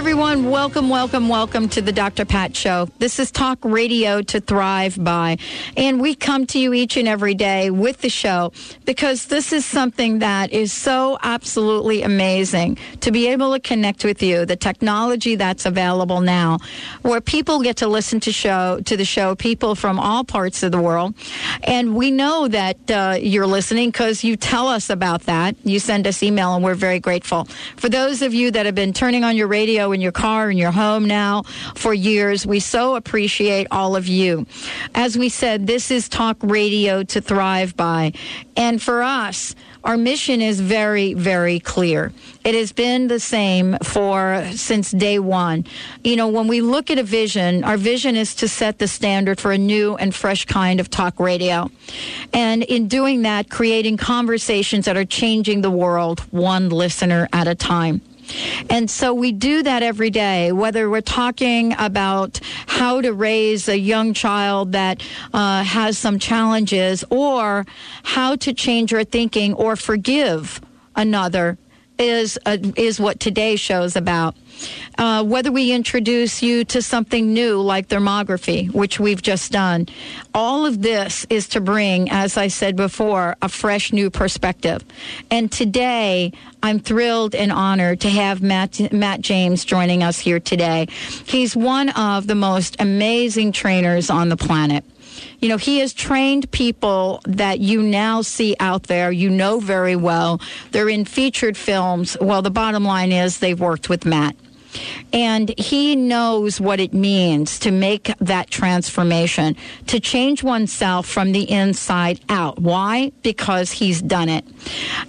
Everyone. Welcome, welcome, welcome to the Dr. Pat Show. This is Talk Radio to Thrive By. And we come to you each and every day with the show because this is something that is so absolutely amazing to be able to connect with you. The technology that's available now, where people get to listen to show to the show, people from all parts of the world. And we know that uh, you're listening because you tell us about that. You send us email, and we're very grateful. For those of you that have been turning on your radio, in your car, in your home now for years. We so appreciate all of you. As we said, this is talk radio to thrive by. And for us, our mission is very, very clear. It has been the same for since day one. You know, when we look at a vision, our vision is to set the standard for a new and fresh kind of talk radio. And in doing that, creating conversations that are changing the world one listener at a time. And so we do that every day, whether we're talking about how to raise a young child that uh, has some challenges or how to change your thinking or forgive another is uh, is what today's show is about. Uh, whether we introduce you to something new like thermography, which we've just done, all of this is to bring, as I said before, a fresh new perspective. And today, I'm thrilled and honored to have Matt, Matt James joining us here today. He's one of the most amazing trainers on the planet. You know, he has trained people that you now see out there, you know very well. They're in featured films. Well, the bottom line is they've worked with Matt. And he knows what it means to make that transformation, to change oneself from the inside out. Why? Because he's done it.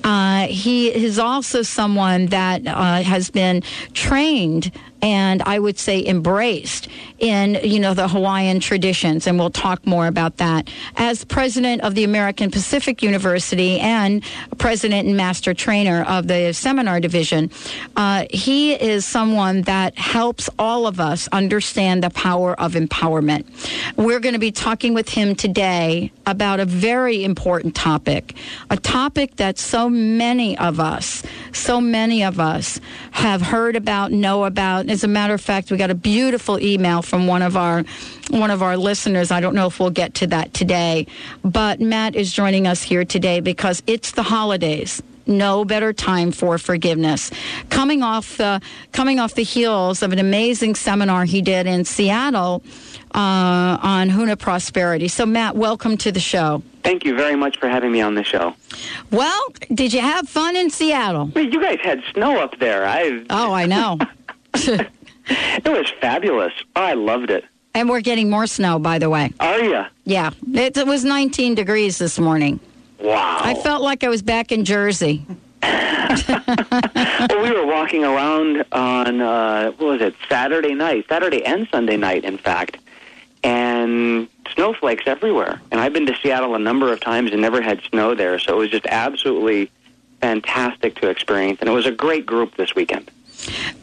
Uh, he is also someone that uh, has been trained and I would say embraced in, you know, the Hawaiian traditions. And we'll talk more about that. As president of the American Pacific University and president and master trainer of the seminar division, uh, he is someone that helps all of us understand the power of empowerment. We're going to be talking with him today about a very important topic, a topic that so many of us, so many of us have heard about, know about, as a matter of fact, we got a beautiful email from one of our one of our listeners. I don't know if we'll get to that today, but Matt is joining us here today because it's the holidays no better time for forgiveness. Coming off the coming off the heels of an amazing seminar he did in Seattle uh, on Huna prosperity. So, Matt, welcome to the show. Thank you very much for having me on the show. Well, did you have fun in Seattle? Well, you guys had snow up there. I oh, I know. it was fabulous. Oh, I loved it. And we're getting more snow, by the way. Are you? Yeah. It, it, was 19 degrees this morning. Wow. I felt like I was back in Jersey. well, we were walking around on, uh, what was it, Saturday night, Saturday and Sunday night, in fact, and snowflakes everywhere. And I've been to Seattle a number of times and never had snow there, so it was just absolutely fantastic to experience. And it was a great group this weekend.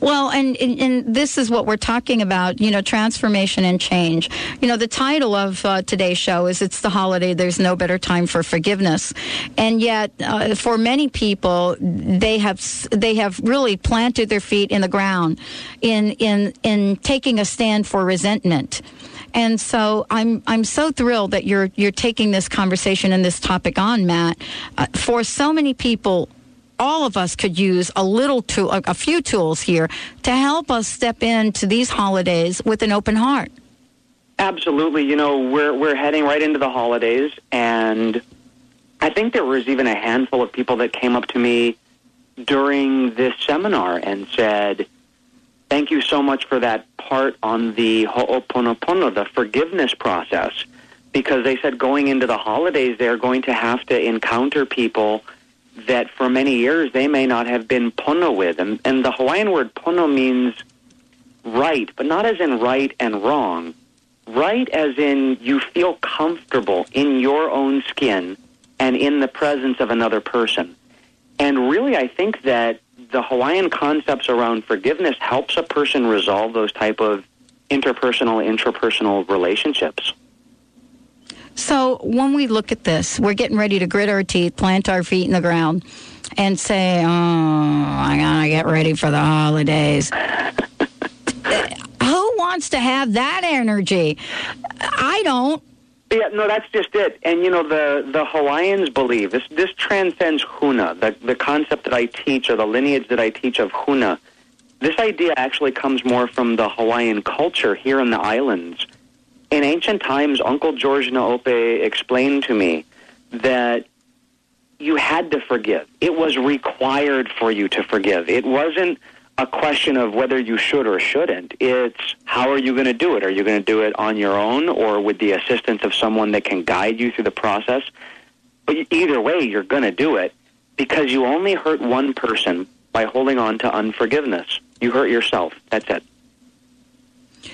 Well, and, and, and this is what we're talking about, you know, transformation and change. You know, the title of uh, today's show is "It's the Holiday." There's no better time for forgiveness, and yet uh, for many people, they have they have really planted their feet in the ground in in in taking a stand for resentment. And so I'm I'm so thrilled that you're you're taking this conversation and this topic on, Matt. Uh, for so many people all of us could use a little tool, a, a few tools here to help us step into these holidays with an open heart. Absolutely. You know, we're we're heading right into the holidays and I think there was even a handful of people that came up to me during this seminar and said, "Thank you so much for that part on the ho'oponopono, the forgiveness process." Because they said going into the holidays, they're going to have to encounter people that for many years they may not have been pono with. And, and the Hawaiian word pono means right, but not as in right and wrong. right as in you feel comfortable in your own skin and in the presence of another person. And really, I think that the Hawaiian concepts around forgiveness helps a person resolve those type of interpersonal, intrapersonal relationships. So when we look at this, we're getting ready to grit our teeth, plant our feet in the ground, and say, "Oh, I gotta get ready for the holidays." Who wants to have that energy? I don't. Yeah, no, that's just it. And you know, the the Hawaiians believe this. This transcends huna, the the concept that I teach, or the lineage that I teach of huna. This idea actually comes more from the Hawaiian culture here in the islands. In ancient times, Uncle George Naope explained to me that you had to forgive. It was required for you to forgive. It wasn't a question of whether you should or shouldn't. It's how are you going to do it? Are you going to do it on your own or with the assistance of someone that can guide you through the process? But either way, you're going to do it because you only hurt one person by holding on to unforgiveness. You hurt yourself. That's it.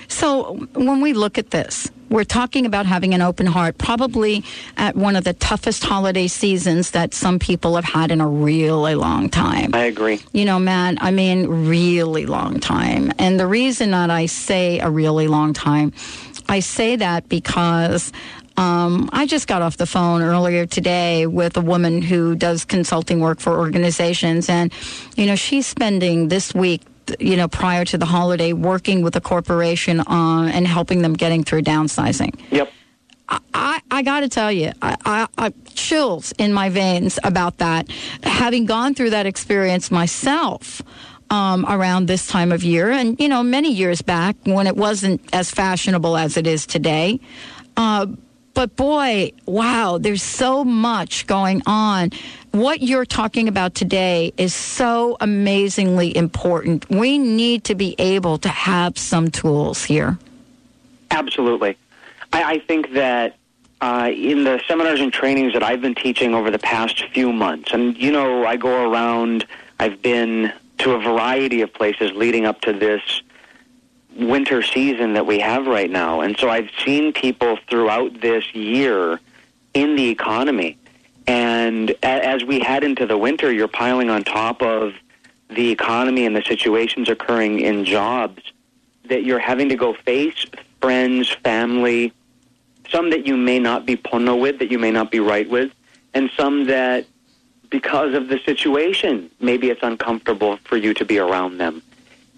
So when we look at this, we're talking about having an open heart, probably at one of the toughest holiday seasons that some people have had in a really long time. I agree. You know, Matt, I mean, really long time. And the reason that I say a really long time, I say that because um, I just got off the phone earlier today with a woman who does consulting work for organizations, and you know she's spending this week you know, prior to the holiday, working with a corporation on and helping them getting through downsizing. Yep. I, I got to tell you, I, I, I, chills in my veins about that. Having gone through that experience myself um, around this time of year, and you know, many years back when it wasn't as fashionable as it is today. Uh, but boy, wow, there's so much going on. What you're talking about today is so amazingly important. We need to be able to have some tools here. Absolutely. I, I think that uh, in the seminars and trainings that I've been teaching over the past few months, and you know, I go around, I've been to a variety of places leading up to this winter season that we have right now. And so I've seen people throughout this year in the economy. And as we head into the winter, you're piling on top of the economy and the situations occurring in jobs that you're having to go face friends, family, some that you may not be pono with, that you may not be right with, and some that because of the situation, maybe it's uncomfortable for you to be around them.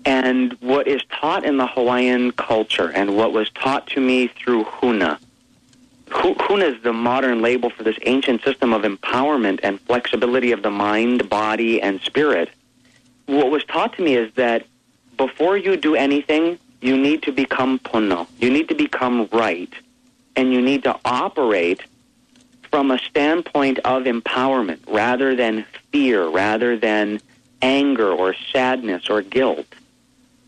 And what is taught in the Hawaiian culture and what was taught to me through Huna, Huna is the modern label for this ancient system of empowerment and flexibility of the mind, body, and spirit. What was taught to me is that before you do anything, you need to become pono. You need to become right. And you need to operate from a standpoint of empowerment rather than fear, rather than anger or sadness or guilt.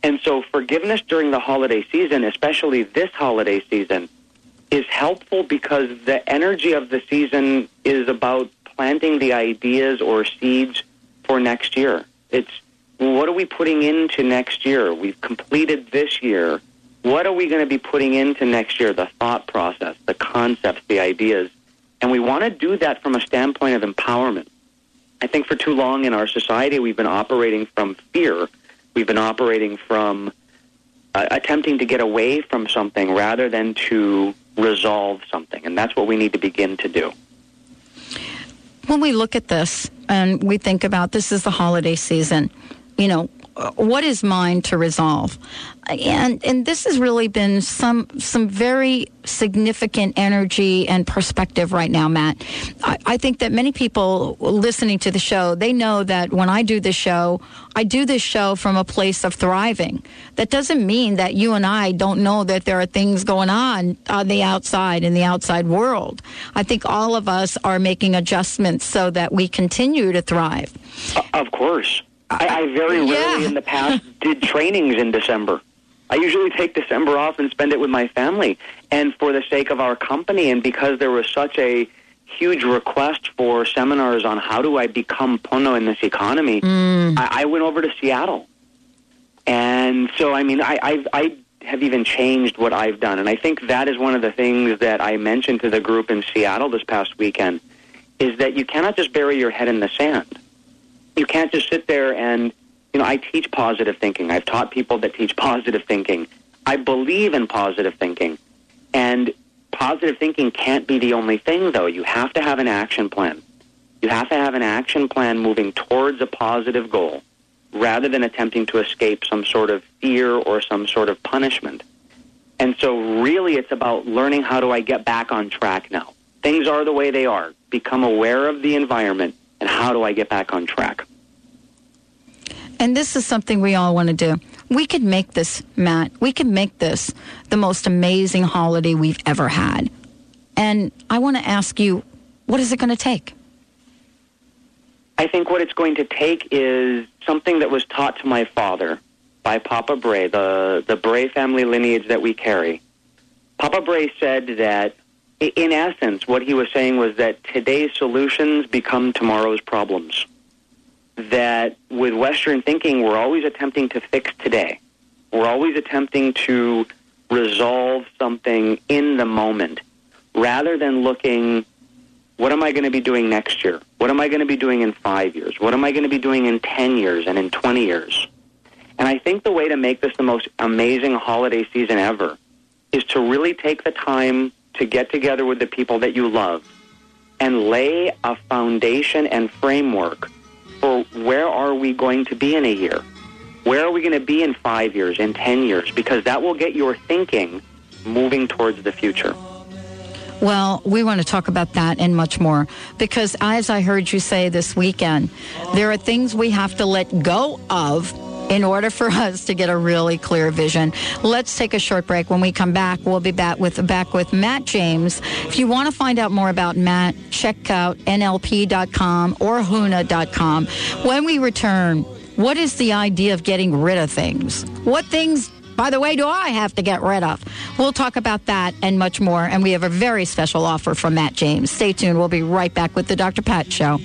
And so forgiveness during the holiday season, especially this holiday season, is helpful because the energy of the season is about planting the ideas or seeds for next year. It's what are we putting into next year? We've completed this year. What are we going to be putting into next year? The thought process, the concepts, the ideas. And we want to do that from a standpoint of empowerment. I think for too long in our society, we've been operating from fear We've been operating from uh, attempting to get away from something rather than to resolve something. And that's what we need to begin to do. When we look at this and we think about this is the holiday season, you know, what is mine to resolve? And and this has really been some some very significant energy and perspective right now, Matt. I, I think that many people listening to the show, they know that when I do this show, I do this show from a place of thriving. That doesn't mean that you and I don't know that there are things going on on the outside in the outside world. I think all of us are making adjustments so that we continue to thrive. Of course. I, I very yeah. rarely in the past did trainings in December. I usually take December off and spend it with my family. And for the sake of our company, and because there was such a huge request for seminars on how do I become Pono in this economy, mm. I, I went over to Seattle. And so, I mean, I, I, I have even changed what I've done. And I think that is one of the things that I mentioned to the group in Seattle this past weekend is that you cannot just bury your head in the sand. You can't just sit there and, you know, I teach positive thinking. I've taught people that teach positive thinking. I believe in positive thinking. And positive thinking can't be the only thing, though. You have to have an action plan. You have to have an action plan moving towards a positive goal rather than attempting to escape some sort of fear or some sort of punishment. And so, really, it's about learning how do I get back on track now. Things are the way they are. Become aware of the environment, and how do I get back on track? And this is something we all want to do. We could make this, Matt, we could make this the most amazing holiday we've ever had. And I want to ask you, what is it going to take? I think what it's going to take is something that was taught to my father by Papa Bray, the, the Bray family lineage that we carry. Papa Bray said that, in essence, what he was saying was that today's solutions become tomorrow's problems. That with Western thinking, we're always attempting to fix today. We're always attempting to resolve something in the moment rather than looking what am I going to be doing next year? What am I going to be doing in five years? What am I going to be doing in 10 years and in 20 years? And I think the way to make this the most amazing holiday season ever is to really take the time to get together with the people that you love and lay a foundation and framework for where are we going to be in a year? Where are we going to be in five years, in 10 years? Because that will get your thinking moving towards the future. Well, we want to talk about that and much more because, as I heard you say this weekend, there are things we have to let go of in order for us to get a really clear vision. Let's take a short break. When we come back, we'll be back with back with Matt James. If you want to find out more about Matt, check out nlp.com or huna.com. When we return, what is the idea of getting rid of things? What things by the way, do I have to get rid of? We'll talk about that and much more. And we have a very special offer from Matt James. Stay tuned. We'll be right back with the Dr. Pat Show.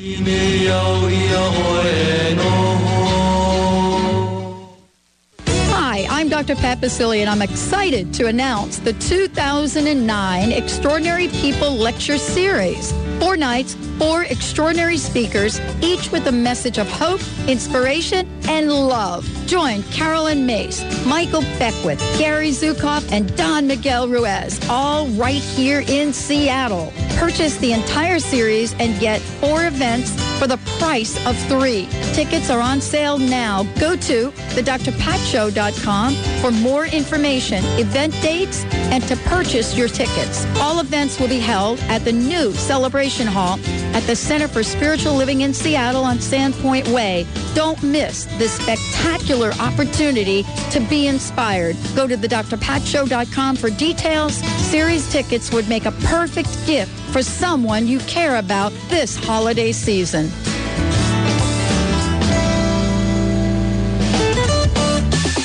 Dr. Pat Baccili, and I'm excited to announce the 2009 Extraordinary People Lecture Series. Four nights, four extraordinary speakers, each with a message of hope, inspiration, and love. Join Carolyn Myss, Michael Beckwith, Gary Zukav, and Don Miguel Ruiz, all right here in Seattle. Purchase the entire series and get four events for the price of three. Tickets are on sale now. Go to thedrpatshow.com for more information, event dates, and to purchase your tickets. All events will be held at the new Celebration Hall at the Center for Spiritual Living in Seattle on Sandpoint Way. Don't miss this spectacular opportunity to be inspired. Go to thedrpatshow.com for details. Series tickets would make a perfect gift for someone you care about this holiday season.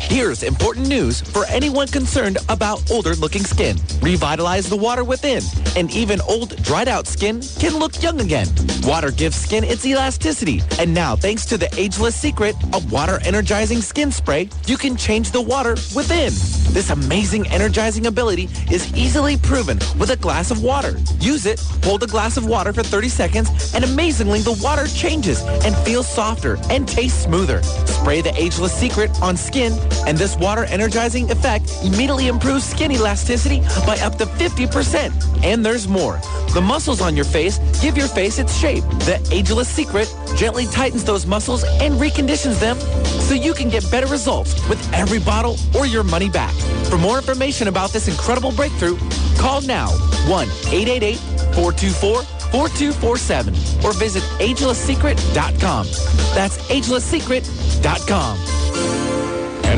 Here's important news for anyone concerned about older looking skin. Revitalize the water within, and even old dried out skin can look young again. Water gives skin its elasticity, and now thanks to the ageless secret of water energizing skin spray, you can change the water within. This amazing energizing ability is easily proven with a glass of water. Use it, hold a glass of water for 30 seconds, and amazingly the water changes and feels softer and tastes smoother. Spray the ageless secret on skin and this water energizing effect immediately improves skin elasticity by up to 50%. And there's more. The muscles on your face give your face its shape. The Ageless Secret gently tightens those muscles and reconditions them so you can get better results with every bottle or your money back. For more information about this incredible breakthrough, call now 1-888-424 4247 or visit agelesssecret.com. That's agelesssecret.com.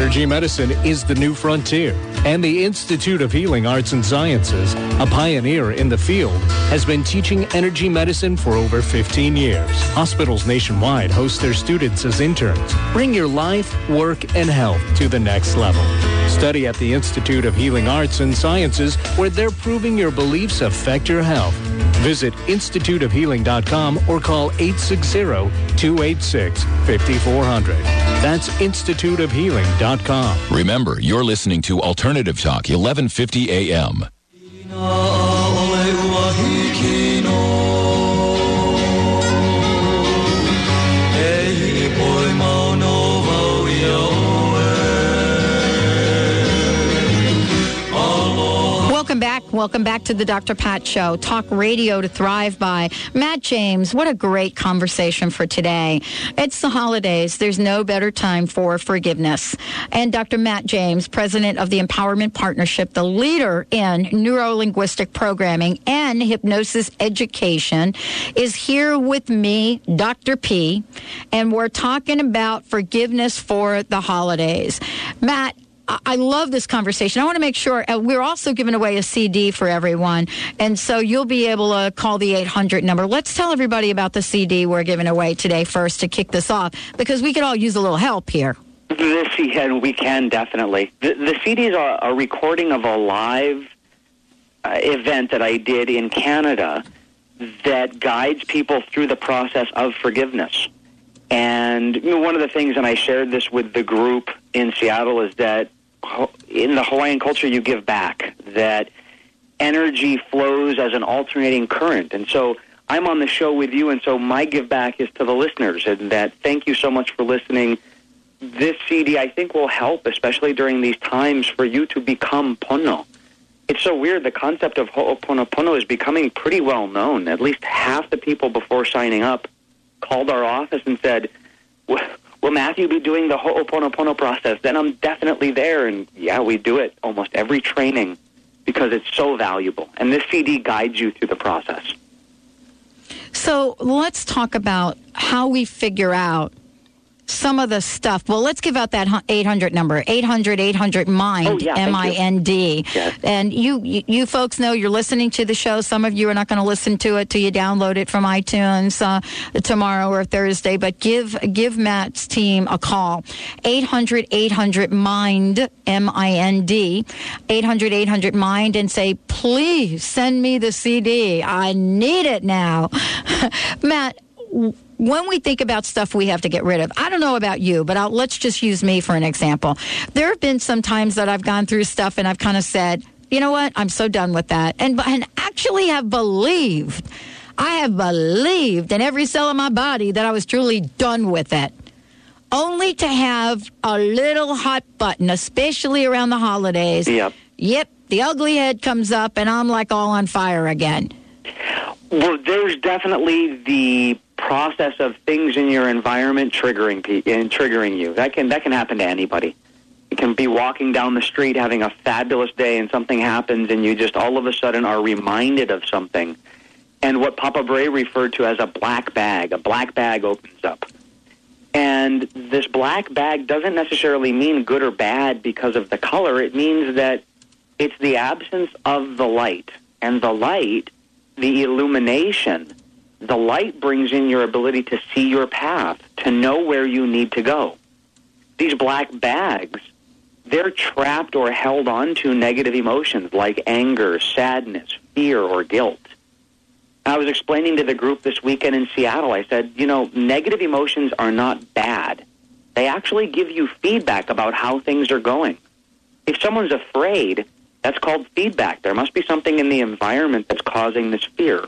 Energy medicine is the new frontier. And the Institute of Healing Arts and Sciences, a pioneer in the field, has been teaching energy medicine for over 15 years. Hospitals nationwide host their students as interns. Bring your life, work, and health to the next level. Study at the Institute of Healing Arts and Sciences where they're proving your beliefs affect your health. Visit instituteofhealing.com or call 860-286-5400. That's instituteofhealing.com. Remember, you're listening to Alternative Talk, 1150 AM. Welcome back. Welcome back to the Dr. Pat Show. Talk radio to thrive by. Matt James, what a great conversation for today. It's the holidays. There's no better time for forgiveness. And Dr. Matt James, president of the Empowerment Partnership, the leader in neuro-linguistic programming and hypnosis education, is here with me, Dr. P, and we're talking about forgiveness for the holidays. Matt, I love this conversation. I want to make sure uh, we're also giving away a CD for everyone. And so you'll be able to call the 800 number. Let's tell everybody about the CD we're giving away today first to kick this off because we could all use a little help here. The C- and we can definitely. The, the CDs are a recording of a live uh, event that I did in Canada that guides people through the process of forgiveness. And you know, one of the things, and I shared this with the group in Seattle, is that in the Hawaiian culture, you give back. That energy flows as an alternating current. And so I'm on the show with you, and so my give back is to the listeners. And that thank you so much for listening. This CD, I think, will help, especially during these times, for you to become pono. It's so weird. The concept of ho'oponopono is becoming pretty well known. At least half the people before signing up called our office and said, "Will will Matthew be doing the ho'oponopono process?" Then I'm definitely there. And yeah, we do it almost every training because it's so valuable. And this CD guides you through the process. So let's talk about how we figure out some of the stuff. Well, let's give out that 800 number 800 800 MIND, Oh, yeah, M I N D. Yes. And you, you, you folks know you're listening to the show. Some of you are not going to listen to it till you download it from iTunes uh, tomorrow or Thursday. But give give Matt's team a call 800 800 MIND, M I N D, 800 800 MIND, and say, please send me the CD. I need it now. Matt, when we think about stuff we have to get rid of, I don't know about you, but I'll, let's just use me for an example. There have been some times that I've gone through stuff and I've kind of said, you know what, I'm so done with that, and and actually have believed, I have believed in every cell of my body that I was truly done with it. Only to have a little hot button, especially around the holidays. Yep. Yep. The ugly head comes up, and I'm like all on fire again. Well, there's definitely the process of things in your environment triggering and triggering you. That can that can happen to anybody. You can be walking down the street having a fabulous day and something happens and you just all of a sudden are reminded of something. And what Papa Bray referred to as a black bag, a black bag opens up. And this black bag doesn't necessarily mean good or bad because of the color. It means that it's the absence of the light. And the light, the illumination, the light brings in your ability to see your path, to know where you need to go. These black bags, they're trapped or held onto negative emotions like anger, sadness, fear, or guilt. I was explaining to the group this weekend in Seattle, I said, you know, negative emotions are not bad. They actually give you feedback about how things are going. If someone's afraid, that's called feedback. There must be something in the environment that's causing this fear.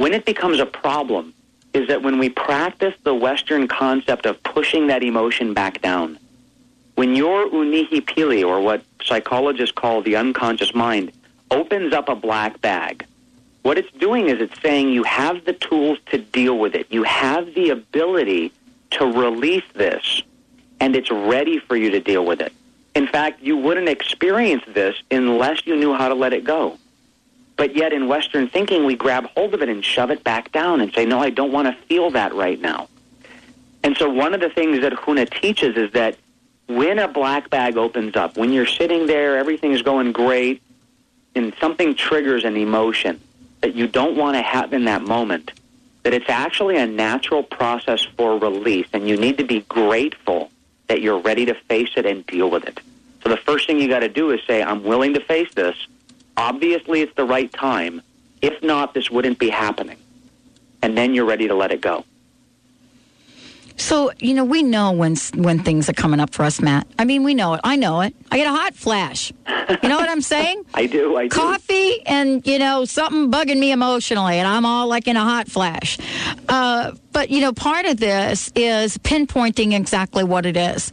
When it becomes a problem is that when we practice the Western concept of pushing that emotion back down, when your unihipili, or what psychologists call the unconscious mind, opens up a black bag, what it's doing is it's saying you have the tools to deal with it. You have the ability to release this, and it's ready for you to deal with it. In fact, you wouldn't experience this unless you knew how to let it go. But yet, in Western thinking, we grab hold of it and shove it back down and say, no, I don't want to feel that right now. And so, one of the things that Huna teaches is that when a black bag opens up, when you're sitting there, everything's going great, and something triggers an emotion that you don't want to have in that moment, that it's actually a natural process for release, and you need to be grateful that you're ready to face it and deal with it. So the first thing you got to do is say, I'm willing to face this. Obviously, it's the right time. If not, this wouldn't be happening. And then you're ready to let it go. So you know, we know when when things are coming up for us, Matt. I mean, we know it. I know it. I get a hot flash. You know what I'm saying? I do. I do. Coffee and you know something bugging me emotionally, and I'm all like in a hot flash. Uh, but you know, part of this is pinpointing exactly what it is.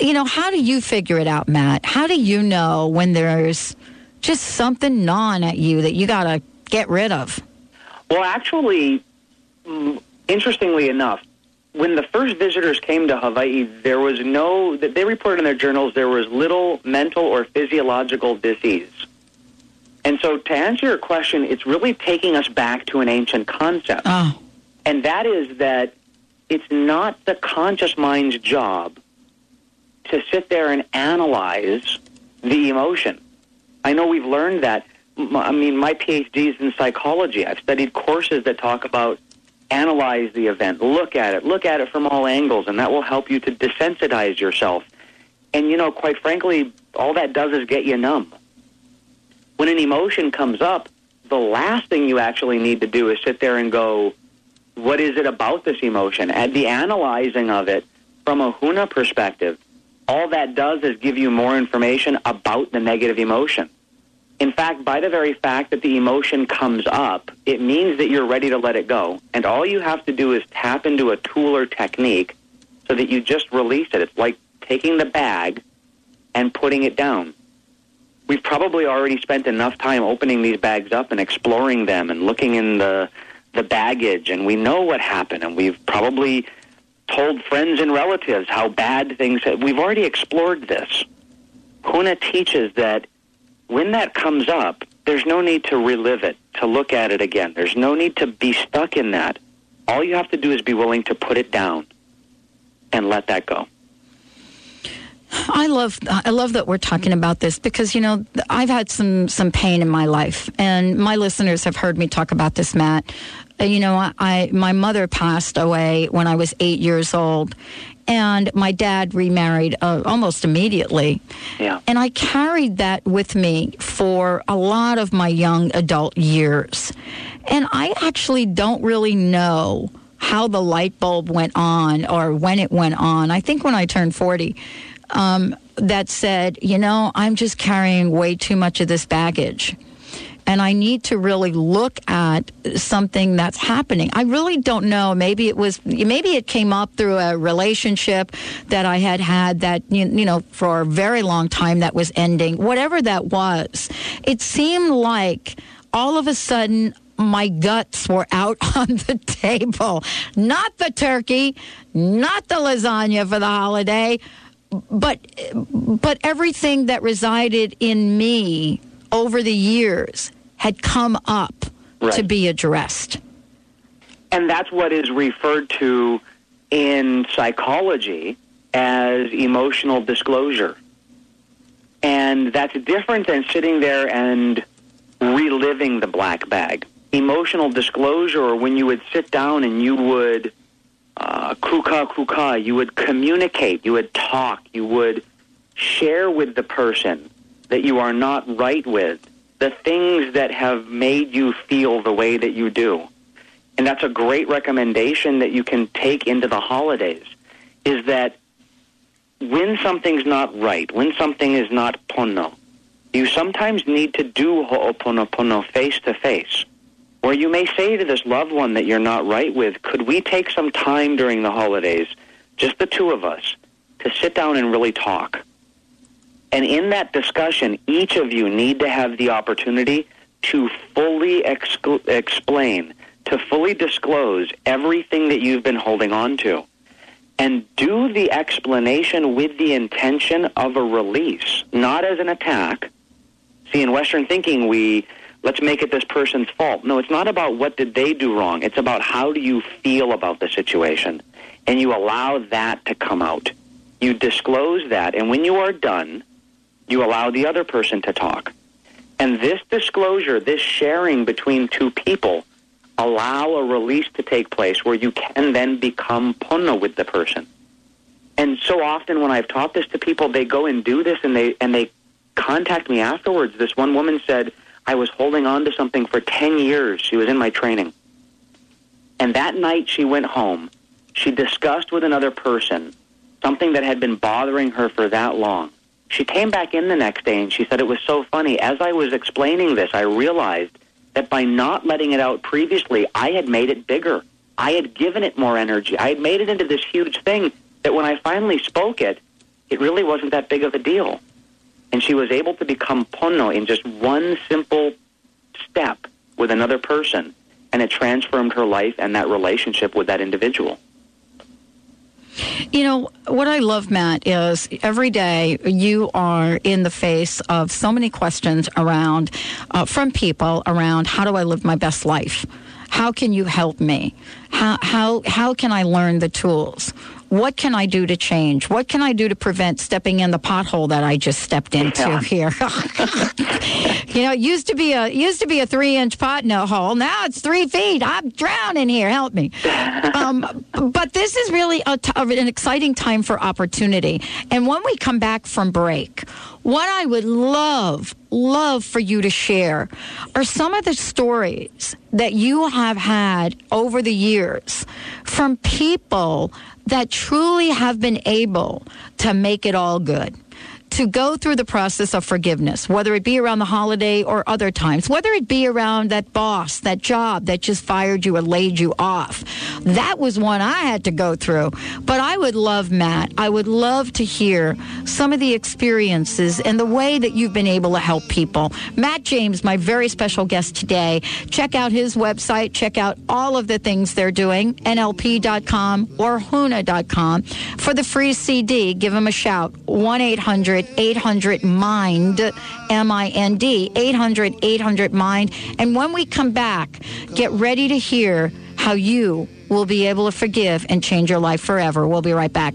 You know, how do you figure it out, Matt? How do you know when there's just something gnawing at you that you got to get rid of? Well, actually, mm, interestingly enough, when the first visitors came to Hawaii, there was no, that they reported in their journals, there was little mental or physiological disease. And so to answer your question, it's really taking us back to an ancient concept. Oh, And that is that it's not the conscious mind's job to sit there and analyze the emotion. I know we've learned that. I mean, my PhD is in psychology. I've studied courses that talk about analyze the event, look at it, look at it from all angles, and that will help you to desensitize yourself. And, you know, quite frankly, all that does is get you numb. When an emotion comes up, the last thing you actually need to do is sit there and go, what is it about this emotion? And the analyzing of it from a Huna perspective, all that does is give you more information about the negative emotion. In fact, by the very fact that the emotion comes up, it means that you're ready to let it go. And all you have to do is tap into a tool or technique so that you just release it. It's like taking the bag and putting it down. We've probably already spent enough time opening these bags up and exploring them and looking in the the baggage and we know what happened and we've probably told friends and relatives how bad things have. we've already explored this. Huna teaches that when that comes up, there's no need to relive it, to look at it again. There's no need to be stuck in that. All you have to do is be willing to put it down and let that go. I love I love that we're talking about this because you know I've had some some pain in my life and my listeners have heard me talk about this Matt. You know I, I my mother passed away when I was 8 years old and my dad remarried uh, almost immediately. Yeah. And I carried that with me for a lot of my young adult years. And I actually don't really know how the light bulb went on or when it went on. I think when I turned 40, um, that said, you know, I'm just carrying way too much of this baggage. And I need to really look at something that's happening. I really don't know. Maybe it was, maybe it came up through a relationship that I had had that, you know, for a very long time that was ending. Whatever that was, it seemed like all of a sudden my guts were out on the table. Not the turkey, not the lasagna for the holiday, but but everything that resided in me over the years had come up to be addressed. And that's what is referred to in psychology as emotional disclosure. And that's different than sitting there and reliving the black bag. Emotional disclosure, or when you would sit down and you would uh, kuka kuka, you would communicate, you would talk, you would share with the person that you are not right with the things that have made you feel the way that you do. And that's a great recommendation that you can take into the holidays is that when something's not right, when something is not pono, you sometimes need to do ho'oponopono face to face. Where you may say to this loved one that you're not right with, could we take some time during the holidays, just the two of us, to sit down and really talk? And in that discussion, each of you need to have the opportunity to fully exclu- explain, to fully disclose everything that you've been holding on to. And do the explanation with the intention of a release, not as an attack. See, in Western thinking, we let's make it this person's fault. No, it's not about what did they do wrong. It's about how do you feel about the situation. And you allow that to come out. You disclose that, and when you are done, you allow the other person to talk. And this disclosure, this sharing between two people, allow a release to take place where you can then become pono with the person. And so often when I've taught this to people, they go and do this and they and they contact me afterwards. This one woman said, I was holding on to something for 10 years. She was in my training. And that night she went home. She discussed with another person something that had been bothering her for that long. She came back in the next day and she said it was so funny. As I was explaining this, I realized that by not letting it out previously, I had made it bigger. I had given it more energy. I had made it into this huge thing that when I finally spoke it, it really wasn't that big of a deal. And she was able to become Pono in just one simple step with another person, and it transformed her life and that relationship with that individual. You know, what I love, Matt, is every day you are in the face of so many questions around, uh, from people around how do I live my best life? How can you help me? How, how, how can I learn the tools? What can I do to change? What can I do to prevent stepping in the pothole that I just stepped into Yeah. here? you know, it used to be a used to be a three inch pot hole. Now it's three feet. I'm drowning here. Help me. Um, but this is really a t- an exciting time for opportunity. And when we come back from break, what I would love, love for you to share are some of the stories that you have had over the years from people that truly have been able to make it all good to go through the process of forgiveness, whether it be around the holiday or other times, whether it be around that boss, that job that just fired you or laid you off. That was one I had to go through. But I would love, Matt, I would love to hear some of the experiences and the way that you've been able to help people. Matt James, my very special guest today. Check out his website, check out all of the things they're doing, nlp.com or huna.com. For the free CD, give him a shout, 1 800 800 MIND, M I N D, 800 800 MIND. And when we come back, get ready to hear how you will be able to forgive and change your life forever. We'll be right back.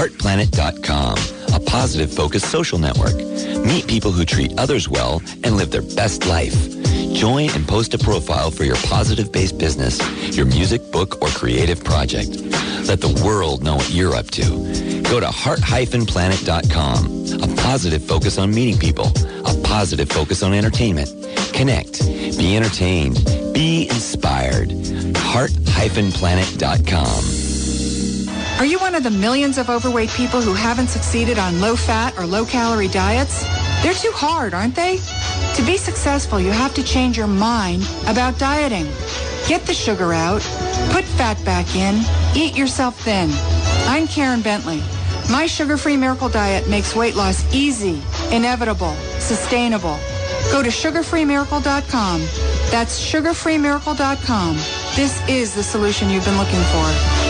HeartPlanet.com, a positive focused social network. Meet people who treat others well and live their best life. Join and post a profile for your positive-based business, your music, book, or creative project. Let the world know what you're up to. Go to heart-planet.com, a positive focus on meeting people, a positive focus on entertainment. Connect, be entertained, be inspired. heart-planet.com. Are you one of the millions of overweight people who haven't succeeded on low-fat or low-calorie diets? They're too hard, aren't they? To be successful, you have to change your mind about dieting. Get the sugar out, put fat back in, eat yourself thin. I'm Karen Bentley. My sugar-free miracle diet makes weight loss easy, inevitable, sustainable. Go to sugarfreemiracle.com. That's sugarfreemiracle.com. This is the solution you've been looking for.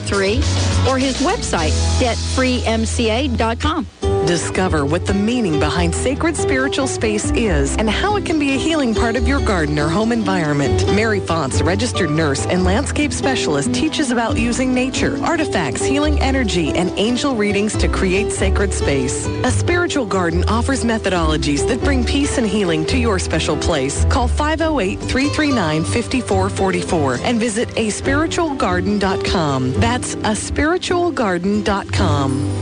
or his website, debtfreemca.com. Discover what the meaning behind sacred spiritual space is and how it can be a healing part of your garden or home environment. Mary Fonts, registered nurse and landscape specialist, teaches about using nature, artifacts, healing energy, and angel readings to create sacred space. A spiritual garden offers methodologies that bring peace and healing to your special place. Call 508-339-5444 and visit aspiritualgarden.com. That's aspiritualgarden.com.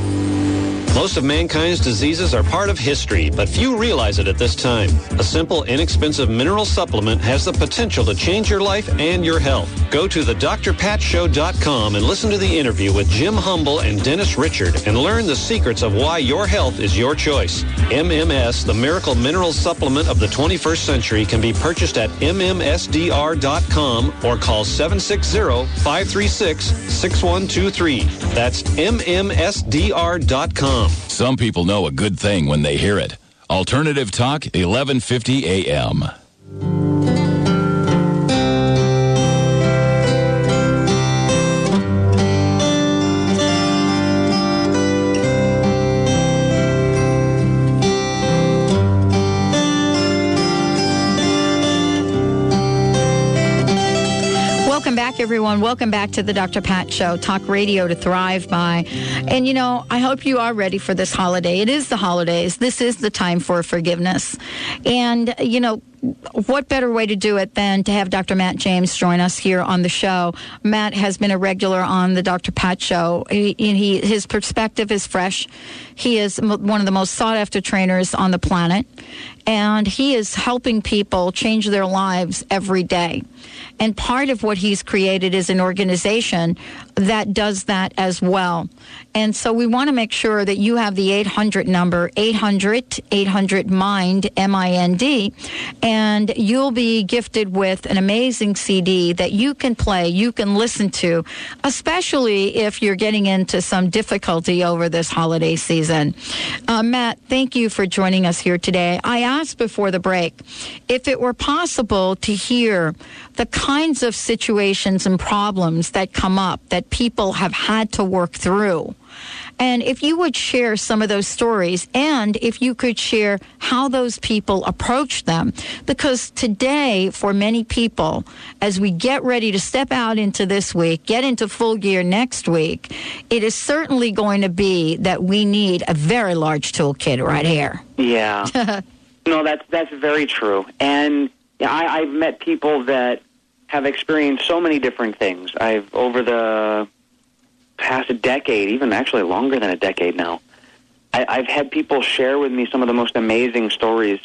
Most of mankind's diseases are part of history, but few realize it at this time. A simple, inexpensive mineral supplement has the potential to change your life and your health. Go to thedrpatshow.com and listen to the interview with Jim Humble and Dennis Richard and learn the secrets of why your health is your choice. MMS, the miracle mineral supplement of the 21st century, can be purchased at mmsdr.com or call 760-536-6123. That's mmsdr.com. Some people know a good thing when they hear it. Alternative Talk, 1150 AM. Everyone. Welcome back to the Dr. Pat Show, talk radio to thrive by. And, you know, I hope you are ready for this holiday. It is the holidays. This is the time for forgiveness. And, you know, what better way to do it than to have Dr. Matt James join us here on the show? Matt has been a regular on the Dr. Pat show. He, he, his perspective is fresh. He is one of the most sought after trainers on the planet, and he is helping people change their lives every day. And part of what he's created is an organization that does that as well. And so we want to make sure that you have the 800 number, 800 800 MIND, M I N D, and you'll be gifted with an amazing CD that you can play, you can listen to, especially if you're getting into some difficulty over this holiday season. Uh, Matt, thank you for joining us here today. I asked before the break if it were possible to hear the kinds of situations and problems that come up that people have had to work through. And if you would share some of those stories and if you could share how those people approach them, because today, for many people, as we get ready to step out into this week, get into full gear next week, it is certainly going to be that we need a very large toolkit right here. Yeah. no, that's that's very true. And I, I've met people that have experienced so many different things. I've over the past a decade, even actually longer than a decade now. I, I've had people share with me some of the most amazing stories.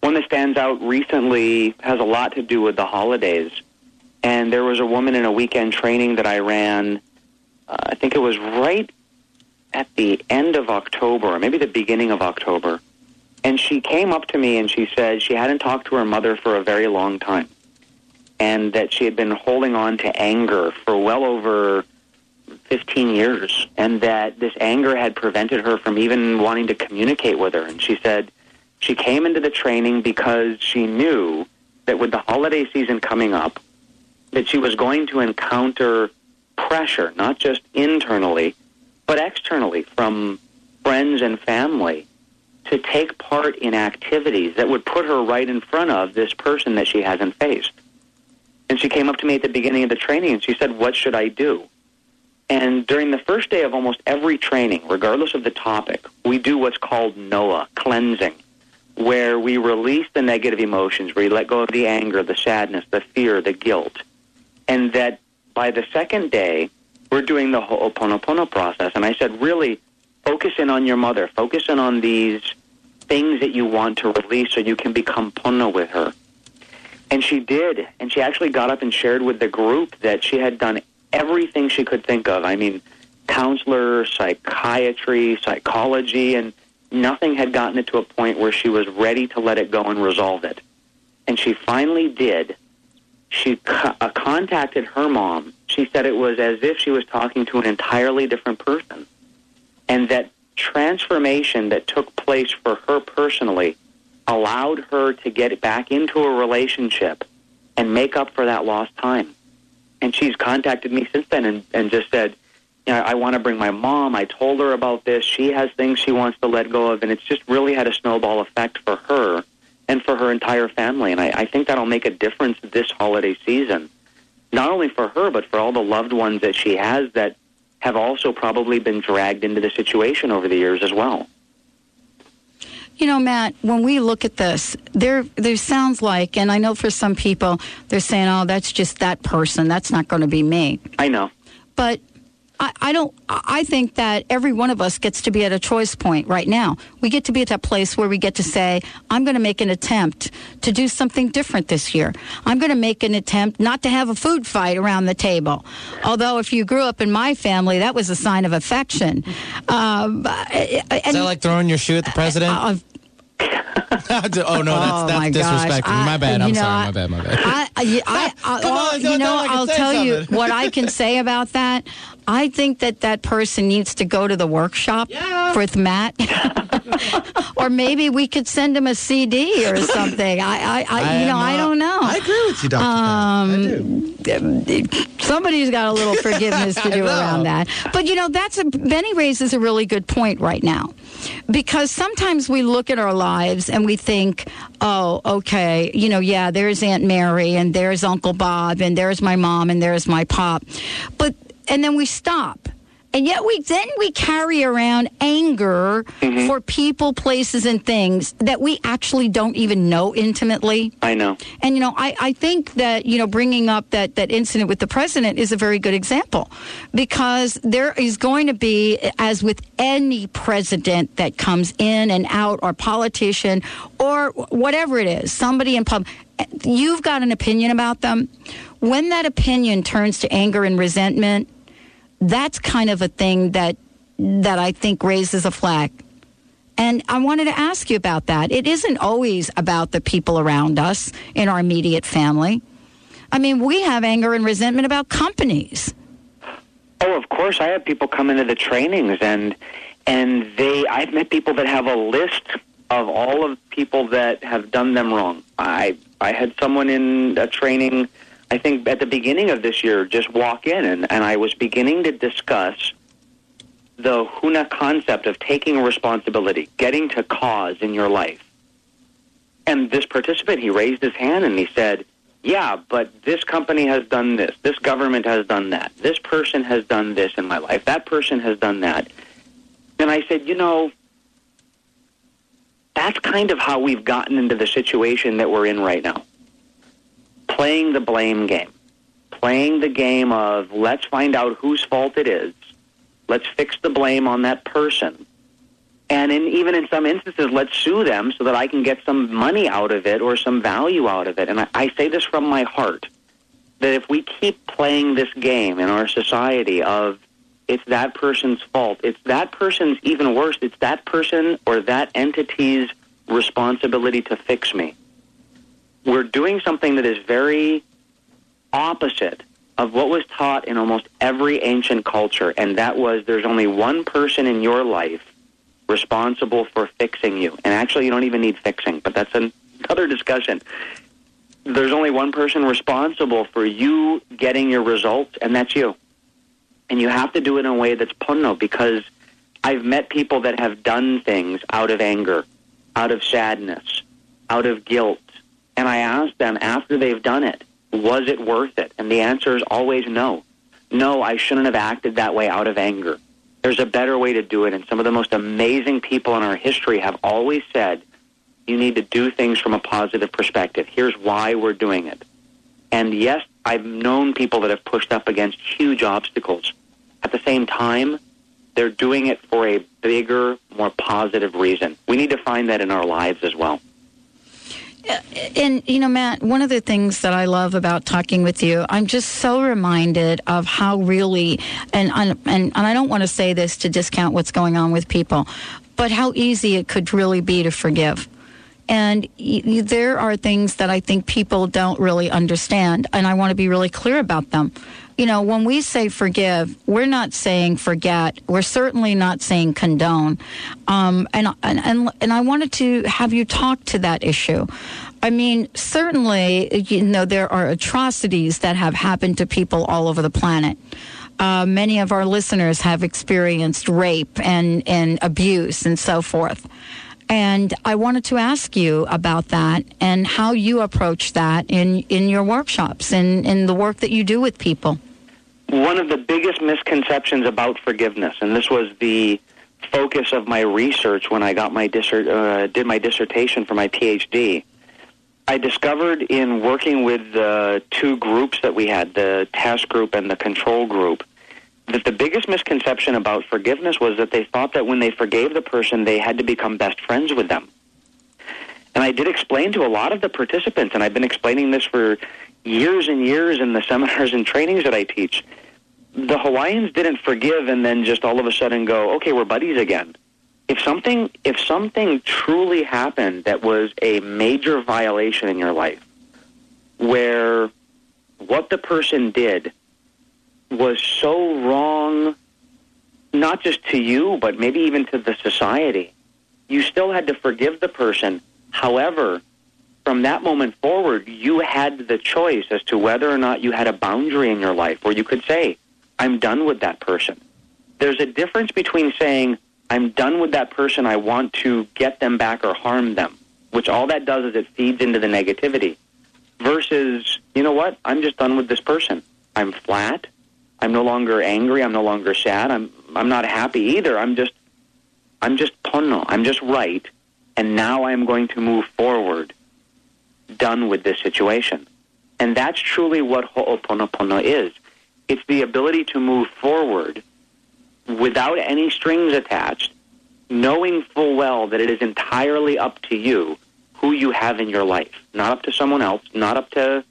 One that stands out recently has a lot to do with the holidays. And there was a woman in a weekend training that I ran. Uh, I think it was right at the end of October, or maybe the beginning of October. And she came up to me and she said she hadn't talked to her mother for a very long time. And that she had been holding on to anger for well over 15 years. And that this anger had prevented her from even wanting to communicate with her. And she said she came into the training because she knew that with the holiday season coming up, that she was going to encounter pressure, not just internally, but externally from friends and family to take part in activities that would put her right in front of this person that she hasn't faced. And she came up to me at the beginning of the training and she said, What should I do? And during the first day of almost every training, regardless of the topic, we do what's called NOAA, cleansing, where we release the negative emotions, where you let go of the anger, the sadness, the fear, the guilt. And that by the second day, we're doing the Ho'oponopono process. And I said, really, focus in on your mother. Focus in on these things that you want to release so you can become pono with her. And she did. And she actually got up and shared with the group that she had done everything she could think of. I mean, counselor, psychiatry, psychology, and nothing had gotten it to a point where she was ready to let it go and resolve it. And she finally did. She co- uh, contacted her mom. She said it was as if she was talking to an entirely different person. And that transformation that took place for her personally allowed her to get back into a relationship and make up for that lost time. And she's contacted me since then and, and just said, you know, I want to bring my mom. I told her about this. She has things she wants to let go of, and it's just really had a snowball effect for her and for her entire family. And I, I think that'll make a difference this holiday season, not only for her, but for all the loved ones that she has that have also probably been dragged into the situation over the years as well. You know, Matt, when we look at this, there there sounds like, and I know for some people, they're saying, "Oh, that's just that person. That's not going to be me." I know. But I, I don't. I think that every one of us gets to be at a choice point right now. We get to be at that place where we get to say, "I'm going to make an attempt to do something different this year. I'm going to make an attempt not to have a food fight around the table." Although, if you grew up in my family, that was a sign of affection. Um, Is that like throwing your shoe at the president? Uh, oh no, that's Oh, that's my disrespectful. I- my bad. I'm know, sorry. My bad. My bad. I, I, I, I, Come on, you know, I'll tell you what I can say about that. I think that that person needs to go to the workshop with Matt, or maybe we could send him a CD or something. I, I, I you know, I don't know. I agree with you, Doctor. Um, somebody's got a little forgiveness to do around that. But you know, that's a Benny raises a really good point right now, because sometimes we look at our lives and we think, oh, okay, you know, yeah, there's Aunt Mary and there's Uncle Bob and there's my mom and there's my pop, but and then we stop. And yet we then we carry around anger mm-hmm. for people, places, and things that we actually don't even know intimately. I know. And you know, I, I think that you know bringing up that that incident with the president is a very good example because there is going to be, as with any president that comes in and out, or politician, or whatever it is, somebody in public, you've got an opinion about them. When that opinion turns to anger and resentment, that's kind of a thing that that I think raises a flag. And I wanted to ask you about that. It isn't always about the people around us in our immediate family. I mean, we have anger and resentment about companies. Oh, of course. I have people come into the trainings, and and they. I've met people that have a list of all of people that have done them wrong. I I had someone in a training. I think at the beginning of this year, just walk in, and, and I was beginning to discuss the Huna concept of taking responsibility, getting to cause in your life. And this participant, he raised his hand and he said, yeah, but this company has done this. This government has done that. This person has done this in my life. That person has done that. And I said, you know, that's kind of how we've gotten into the situation that we're in right now. Playing the blame game. Playing the game of let's find out whose fault it is. Let's fix the blame on that person. And in, even in some instances, let's sue them so that I can get some money out of it or some value out of it. And I, I say this from my heart that if we keep playing this game in our society of it's that person's fault, it's that person's even worse, it's that person or that entity's responsibility to fix me. We're doing something that is very opposite of what was taught in almost every ancient culture, and that was there's only one person in your life responsible for fixing you. And actually, you don't even need fixing, but that's an- another discussion. There's only one person responsible for you getting your results, and that's you. And you have to do it in a way that's pono because I've met people that have done things out of anger, out of sadness, out of guilt. And I ask them after they've done it, was it worth it? And the answer is always no. No, I shouldn't have acted that way out of anger. There's a better way to do it. And some of the most amazing people in our history have always said, you need to do things from a positive perspective. Here's why we're doing it. And yes, I've known people that have pushed up against huge obstacles. At the same time, they're doing it for a bigger, more positive reason. We need to find that in our lives as well. And, you know, Matt, one of the things that I love about talking with you, I'm just so reminded of how really, and, and, and I don't want to say this to discount what's going on with people, but how easy it could really be to forgive. And y- there are things that I think people don't really understand, and I want to be really clear about them. You know, when we say forgive, we're not saying forget. We're certainly not saying condone. Um, and, and, and, and I wanted to have you talk to that issue. I mean, certainly, you know, there are atrocities that have happened to people all over the planet. uh, many of our listeners have experienced rape and, and abuse and so forth. And I wanted to ask you about that and how you approach that in, in your workshops and in the work that you do with people. One of the biggest misconceptions about forgiveness, and this was the focus of my research when I got my dissert, uh, did my dissertation for my PhD. I discovered in working with the two groups that we had, the task group and the control group, that the biggest misconception about forgiveness was that they thought that when they forgave the person, they had to become best friends with them. And I did explain to a lot of the participants, and I've been explaining this for years and years in the seminars and trainings that I teach. The Hawaiians didn't forgive and then just all of a sudden go, okay, we're buddies again. If something, if something truly happened that was a major violation in your life, where what the person did was so wrong, not just to you, but maybe even to the society, you still had to forgive the person. However, from that moment forward, you had the choice as to whether or not you had a boundary in your life where you could say, I'm done with that person. There's a difference between saying, I'm done with that person, I want to get them back or harm them, which all that does is it feeds into the negativity, versus, you know what, I'm just done with this person. I'm flat. I'm no longer angry. I'm no longer sad. I'm I'm not happy either. I'm just I'm just pono. I'm just right. And now I'm going to move forward, done with this situation. And that's truly what ho'oponopono is. It's the ability to move forward without any strings attached, knowing full well that it is entirely up to you who you have in your life, not up to someone else, not up to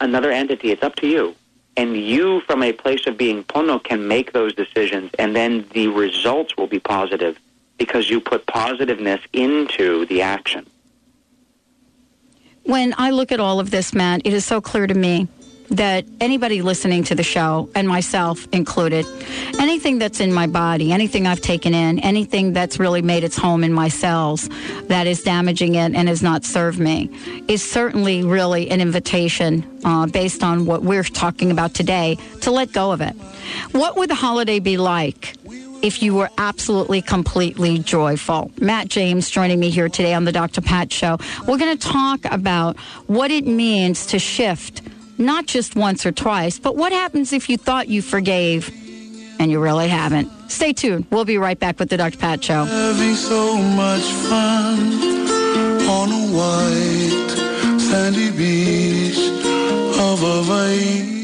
another entity. It's up to you. And you, from a place of being pono, can make those decisions, and then the results will be positive because you put positiveness into the action. When I look at all of this, Matt, it is so clear to me that anybody listening to the show, and myself included, anything that's in my body, anything I've taken in, anything that's really made its home in my cells that is damaging it and has not served me, is certainly really an invitation uh, based on what we're talking about today to let go of it. What would the holiday be like? If you were absolutely, completely joyful. Matt James joining me here today on the Dr. Pat Show. We're going to talk about what it means to shift not just once or twice, but what happens if you thought you forgave and you really haven't? Stay tuned. We'll be right back with the Dr. Pat Show. Having so much fun on a white sandy beach of.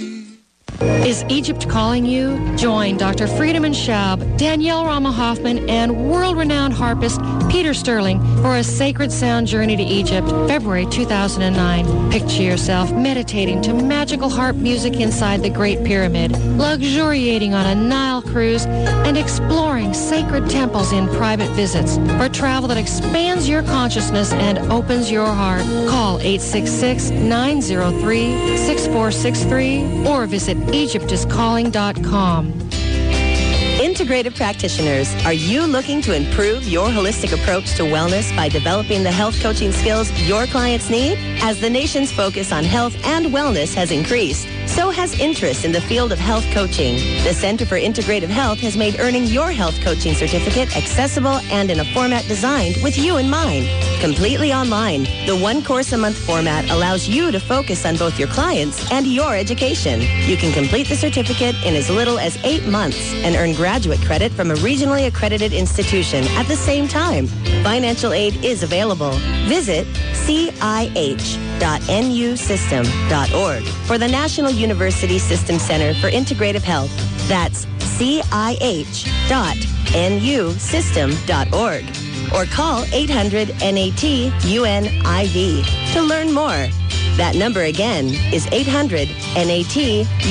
Is Egypt calling you? Join Dr. Friedemann Schaub, Danielle Rama Hoffman, and world-renowned harpist Peter Sterling for a sacred sound journey to Egypt, February 2009. Picture yourself meditating to magical harp music inside the Great Pyramid, luxuriating on a Nile cruise, and exploring sacred temples in private visits. For travel that expands your consciousness and opens your heart, call 866-903-6463 or visit EgyptIsCalling.com. Integrative practitioners, are you looking to improve your holistic approach to wellness by developing the health coaching skills your clients need? As the nation's focus on health and wellness has increased, so has interest in the field of health coaching. The Center for Integrative Health has made earning your health coaching certificate accessible and in a format designed with you in mind. Completely online, the one course a month format allows you to focus on both your clients and your education. You can complete the certificate in as little as eight months and earn graduate credit from a regionally accredited institution at the same time. Financial aid is available. Visit cih.nusystem.org for the National University System Center for Integrative Health. That's cih.nusystem.org or call 800 NAT UNIV to learn more. That number again is 800 NAT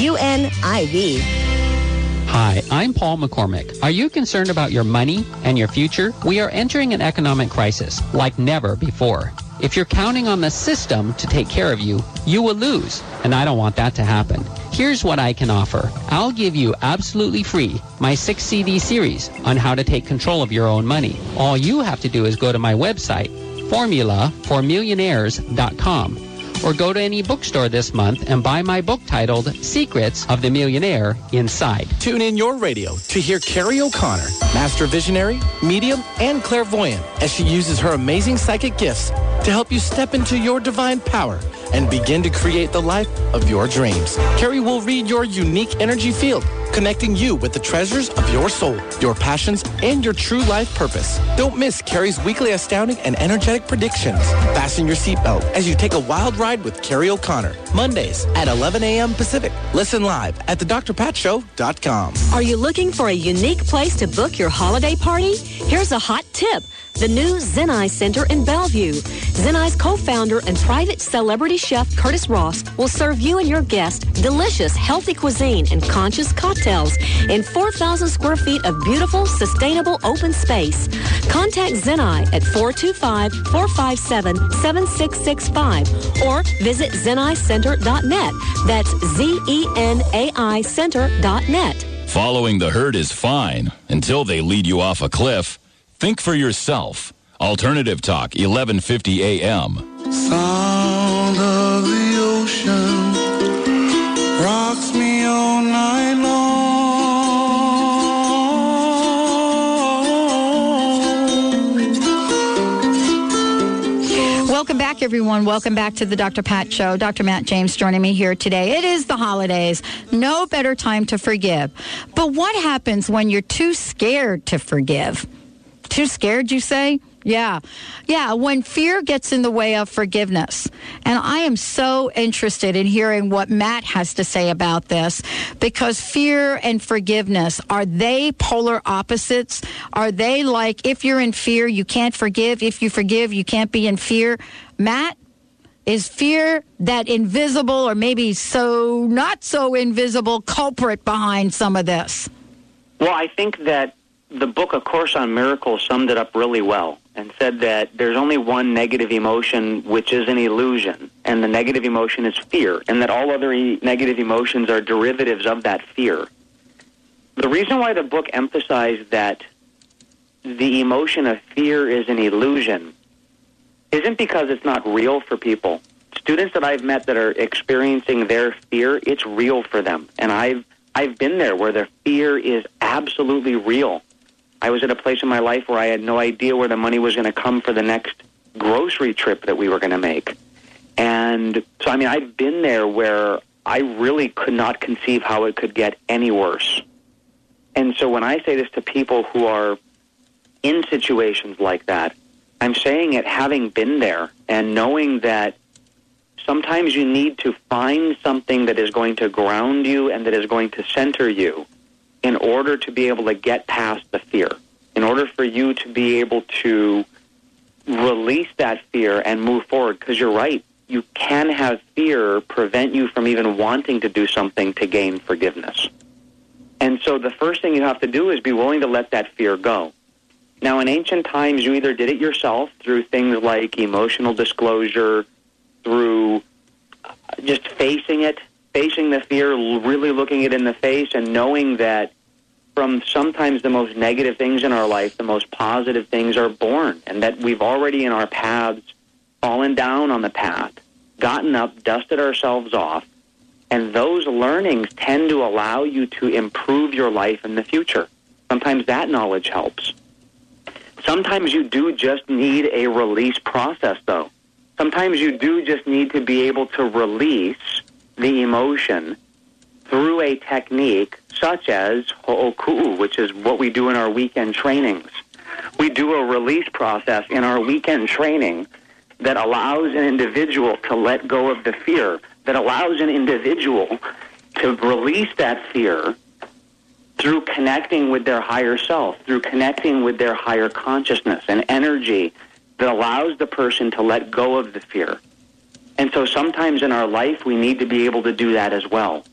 UNIV. Hi, I'm Paul McCormick. Are you concerned about your money and your future? We are entering an economic crisis like never before. If you're counting on the system to take care of you, you will lose, and I don't want that to happen. Here's what I can offer. I'll give you absolutely free my 6 CD series on how to take control of your own money. All you have to do is go to my website, formulaformillionaires.com or go to any bookstore this month and buy my book titled Secrets of the Millionaire Inside. Tune in your radio to hear Carrie O'Connor, master visionary, medium, and clairvoyant, as she uses her amazing psychic gifts to help you step into your divine power and begin to create the life of your dreams. Carrie will read your unique energy field, connecting you with the treasures of your soul, your passions, and your true life purpose. Don't miss Carrie's weekly astounding and energetic predictions. Fasten your seatbelt as you take a wild ride with Carrie O'Connor. Mondays at 11 a.m. Pacific. Listen live at thedrpatshow.com. Are you looking for a unique place to book your holiday party? Here's a hot tip. The new Zenai Center in Bellevue. Zenai's co-founder and private celebrity chef Curtis Ross will serve you and your guests delicious, healthy cuisine and conscious cocktails in 4,000 square feet of beautiful, sustainable open space. Contact Zenai at 425-457-7665 or visit zenaicenter.net. That's Z-E-N-A-I Center.net. Following the herd is fine until they lead you off a cliff. Think for yourself. Alternative Talk, 1150 AM. Sound of the ocean rocks me all night long. Welcome back, everyone. Welcome back to the Dr. Pat Show. Dr. Matt James joining me here today. It is the holidays. No better time to forgive. But what happens when you're too scared to forgive? Too scared, you say? Yeah. Yeah. When fear gets in the way of forgiveness. And I am so interested in hearing what Matt has to say about this because fear and forgiveness, are they polar opposites? Are they like if you're in fear, you can't forgive? If you forgive, you can't be in fear? Matt? Is fear that invisible or maybe so not so invisible culprit behind some of this? Well, I think that the book, A Course on Miracles, summed it up really well and said that there's only one negative emotion, which is an illusion, and the negative emotion is fear, and that all other e- negative emotions are derivatives of that fear. The reason why the book emphasized that the emotion of fear is an illusion isn't because it's not real for people. Students that I've met that are experiencing their fear, it's real for them. And I've I've been there where their fear is absolutely real. I was at a place in my life where I had no idea where the money was going to come for the next grocery trip that we were going to make. And so, I mean, I've been there where I really could not conceive how it could get any worse. And so, when I say this to people who are in situations like that, I'm saying it having been there and knowing that sometimes you need to find something that is going to ground you and that is going to center you in order to be able to get past the fear, in order for you to be able to release that fear and move forward. Because you're right, you can have fear prevent you from even wanting to do something to gain forgiveness. And so the first thing you have to do is be willing to let that fear go. Now, in ancient times, you either did it yourself through things like emotional disclosure, through uh, just facing it, facing the fear, really looking it in the face, and knowing that from sometimes the most negative things in our life, the most positive things are born, and that we've already in our paths fallen down on the path, gotten up, dusted ourselves off, and those learnings tend to allow you to improve your life in the future. Sometimes that knowledge helps. Sometimes you do just need a release process, though. Sometimes you do just need to be able to release the emotion through a technique such as ho'oku'u, which is what we do in our weekend trainings. We do a release process in our weekend training that allows an individual to let go of the fear, that allows an individual to release that fear through connecting with their higher self, through connecting with their higher consciousness and energy that allows the person to let go of the fear. And so sometimes in our life, we need to be able to do that as well.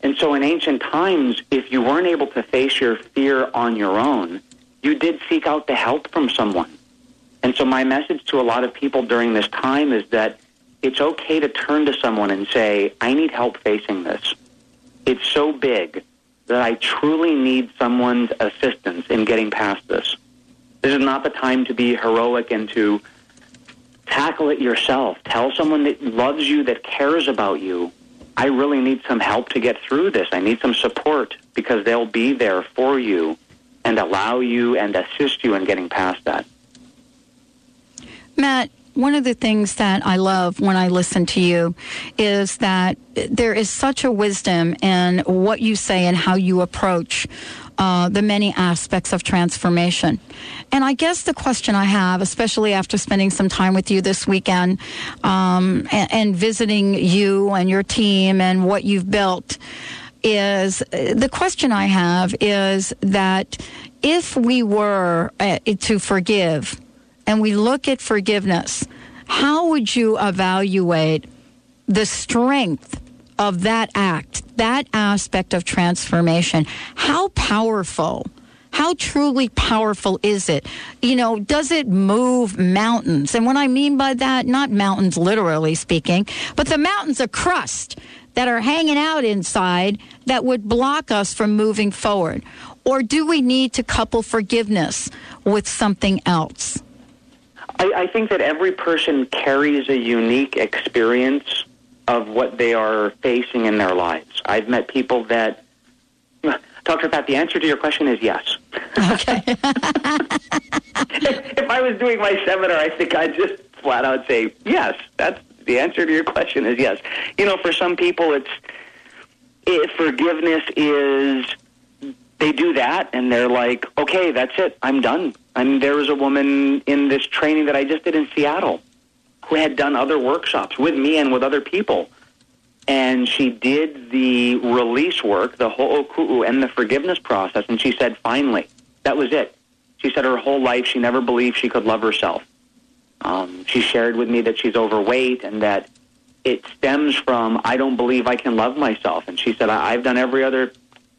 And so in ancient times, if you weren't able to face your fear on your own, you did seek out the help from someone. And so my message to a lot of people during this time is that it's okay to turn to someone and say, I need help facing this. It's so big that I truly need someone's assistance in getting past this. This is not the time to be heroic and to tackle it yourself. Tell someone that loves you, that cares about you, I really need some help to get through this. I need some support because they'll be there for you and allow you and assist you in getting past that. Matt, one of the things that I love when I listen to you is that there is such a wisdom in what you say and how you approach uh, the many aspects of transformation. And I guess the question I have, especially after spending some time with you this weekend um, and, and visiting you and your team and what you've built, is the question I have is that if we were uh, to forgive and we look at forgiveness, how would you evaluate the strength of that act, that aspect of transformation? How powerful? How truly powerful is it? You know, does it move mountains? And what I mean by that, not mountains literally speaking, but the mountains of crust that are hanging out inside that would block us from moving forward? Or do we need to couple forgiveness with something else? I, I think that every person carries a unique experience of what they are facing in their lives. I've met people that, Dr. Pat, the answer to your question is yes. Okay. if, if I was doing my seminar, I think I'd just flat out say yes. That's the answer to your question is yes. You know, for some people, it's it, forgiveness is they do that and they're like, okay, that's it, I'm done. I mean, there was a woman in this training that I just did in Seattle who had done other workshops with me and with other people. And she did the release work, the ho'oku'u, and the forgiveness process. And she said, finally, that was it. She said her whole life she never believed she could love herself. Um, she shared with me that she's overweight and that it stems from I don't believe I can love myself. And she said, I've done every other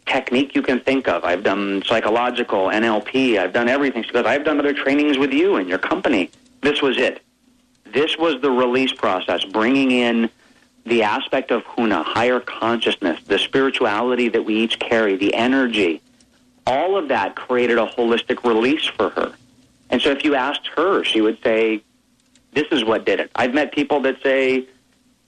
technique you can think of. I've done psychological, NLP, I've done everything. She goes, I've done other trainings with you and your company. This was it. This was the release process, bringing in the aspect of Huna, higher consciousness, the spirituality that we each carry, the energy. All of that created a holistic release for her. And so if you asked her, she would say, this is what did it. I've met people that say,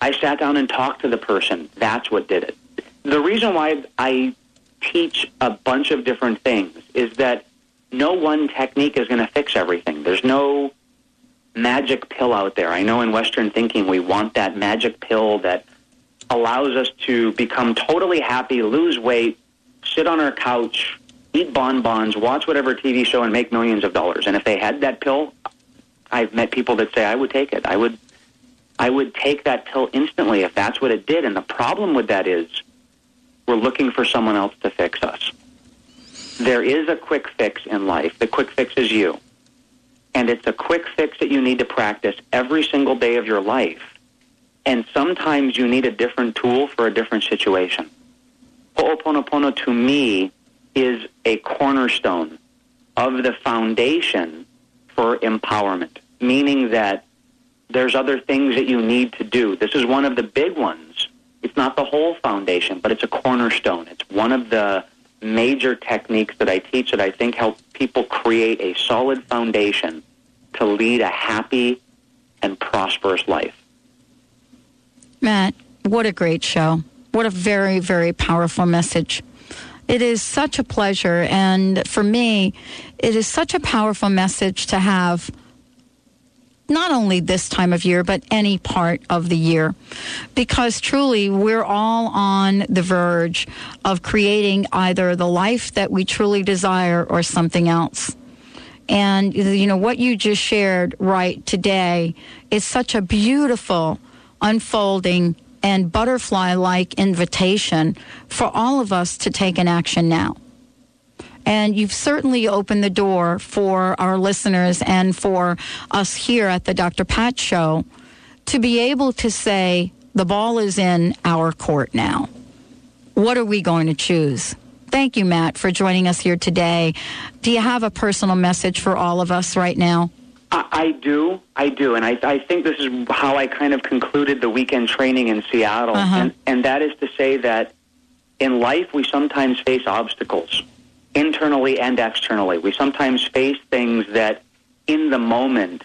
I sat down and talked to the person. That's what did it. The reason why I teach a bunch of different things is that no one technique is going to fix everything. There's no magic pill out there. I know in Western thinking we want that magic pill that allows us to become totally happy, lose weight, sit on our couch, eat bonbons, watch whatever TV show, and make millions of dollars. And if they had that pill, I've met people that say I would take it. I would, I would take that pill instantly if that's what it did. And the problem with that is we're looking for someone else to fix us. There is a quick fix in life. The quick fix is you. And it's a quick fix that you need to practice every single day of your life. And sometimes you need a different tool for a different situation. Ho'oponopono to me is a cornerstone of the foundation for empowerment, meaning that there's other things that you need to do. This is one of the big ones. It's not the whole foundation, but it's a cornerstone. It's one of the major techniques that I teach that I think help people create a solid foundation to lead a happy and prosperous life. Matt, what a great show. What a very, very powerful message. It is such a pleasure. And for me, it is such a powerful message to have not only this time of year, but any part of the year. Because truly, we're all on the verge of creating either the life that we truly desire or something else. And, you know, what you just shared right today is such a beautiful unfolding and butterfly like invitation for all of us to take an action now. And you've certainly opened the door for our listeners and for us here at the Dr. Pat Show to be able to say, the ball is in our court now. What are we going to choose? Thank you, Matt, for joining us here today. Do you have a personal message for all of us right now? I, I do, I do, and I, I think this is how I kind of concluded the weekend training in Seattle, Uh-huh. and, and that is to say that in life we sometimes face obstacles, internally and externally. We sometimes face things that, in the moment,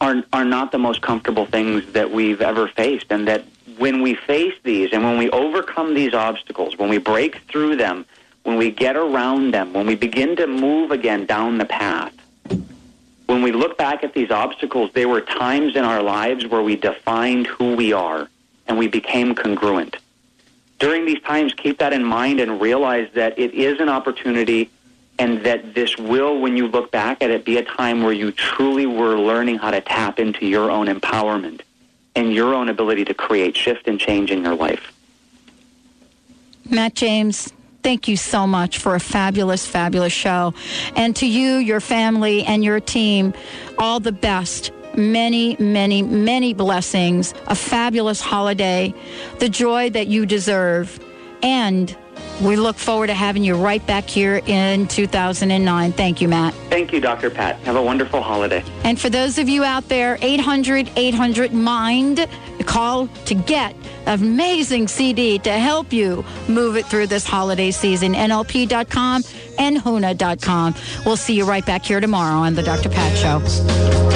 are are not the most comfortable things that we've ever faced, and that when we face these and when we overcome these obstacles, when we break through them, when we get around them, when we begin to move again down the path, when we look back at these obstacles, they were times in our lives where we defined who we are and we became congruent. During these times, keep that in mind and realize that it is an opportunity and that this will, when you look back at it, be a time where you truly were learning how to tap into your own empowerment and your own ability to create shift and change in your life. Matt James, thank you so much for a fabulous, fabulous show. And to you, your family, and your team, all the best. Many, many, many blessings, a fabulous holiday, the joy that you deserve, and we look forward to having you right back here in 2009. Thank you, Matt. Thank you, Dr. Pat. Have a wonderful holiday. And for those of you out there, 800 800 MIND, call to get an amazing CD to help you move it through this holiday season. NLP.com and HUNA.com. We'll see you right back here tomorrow on The Dr. Pat Show.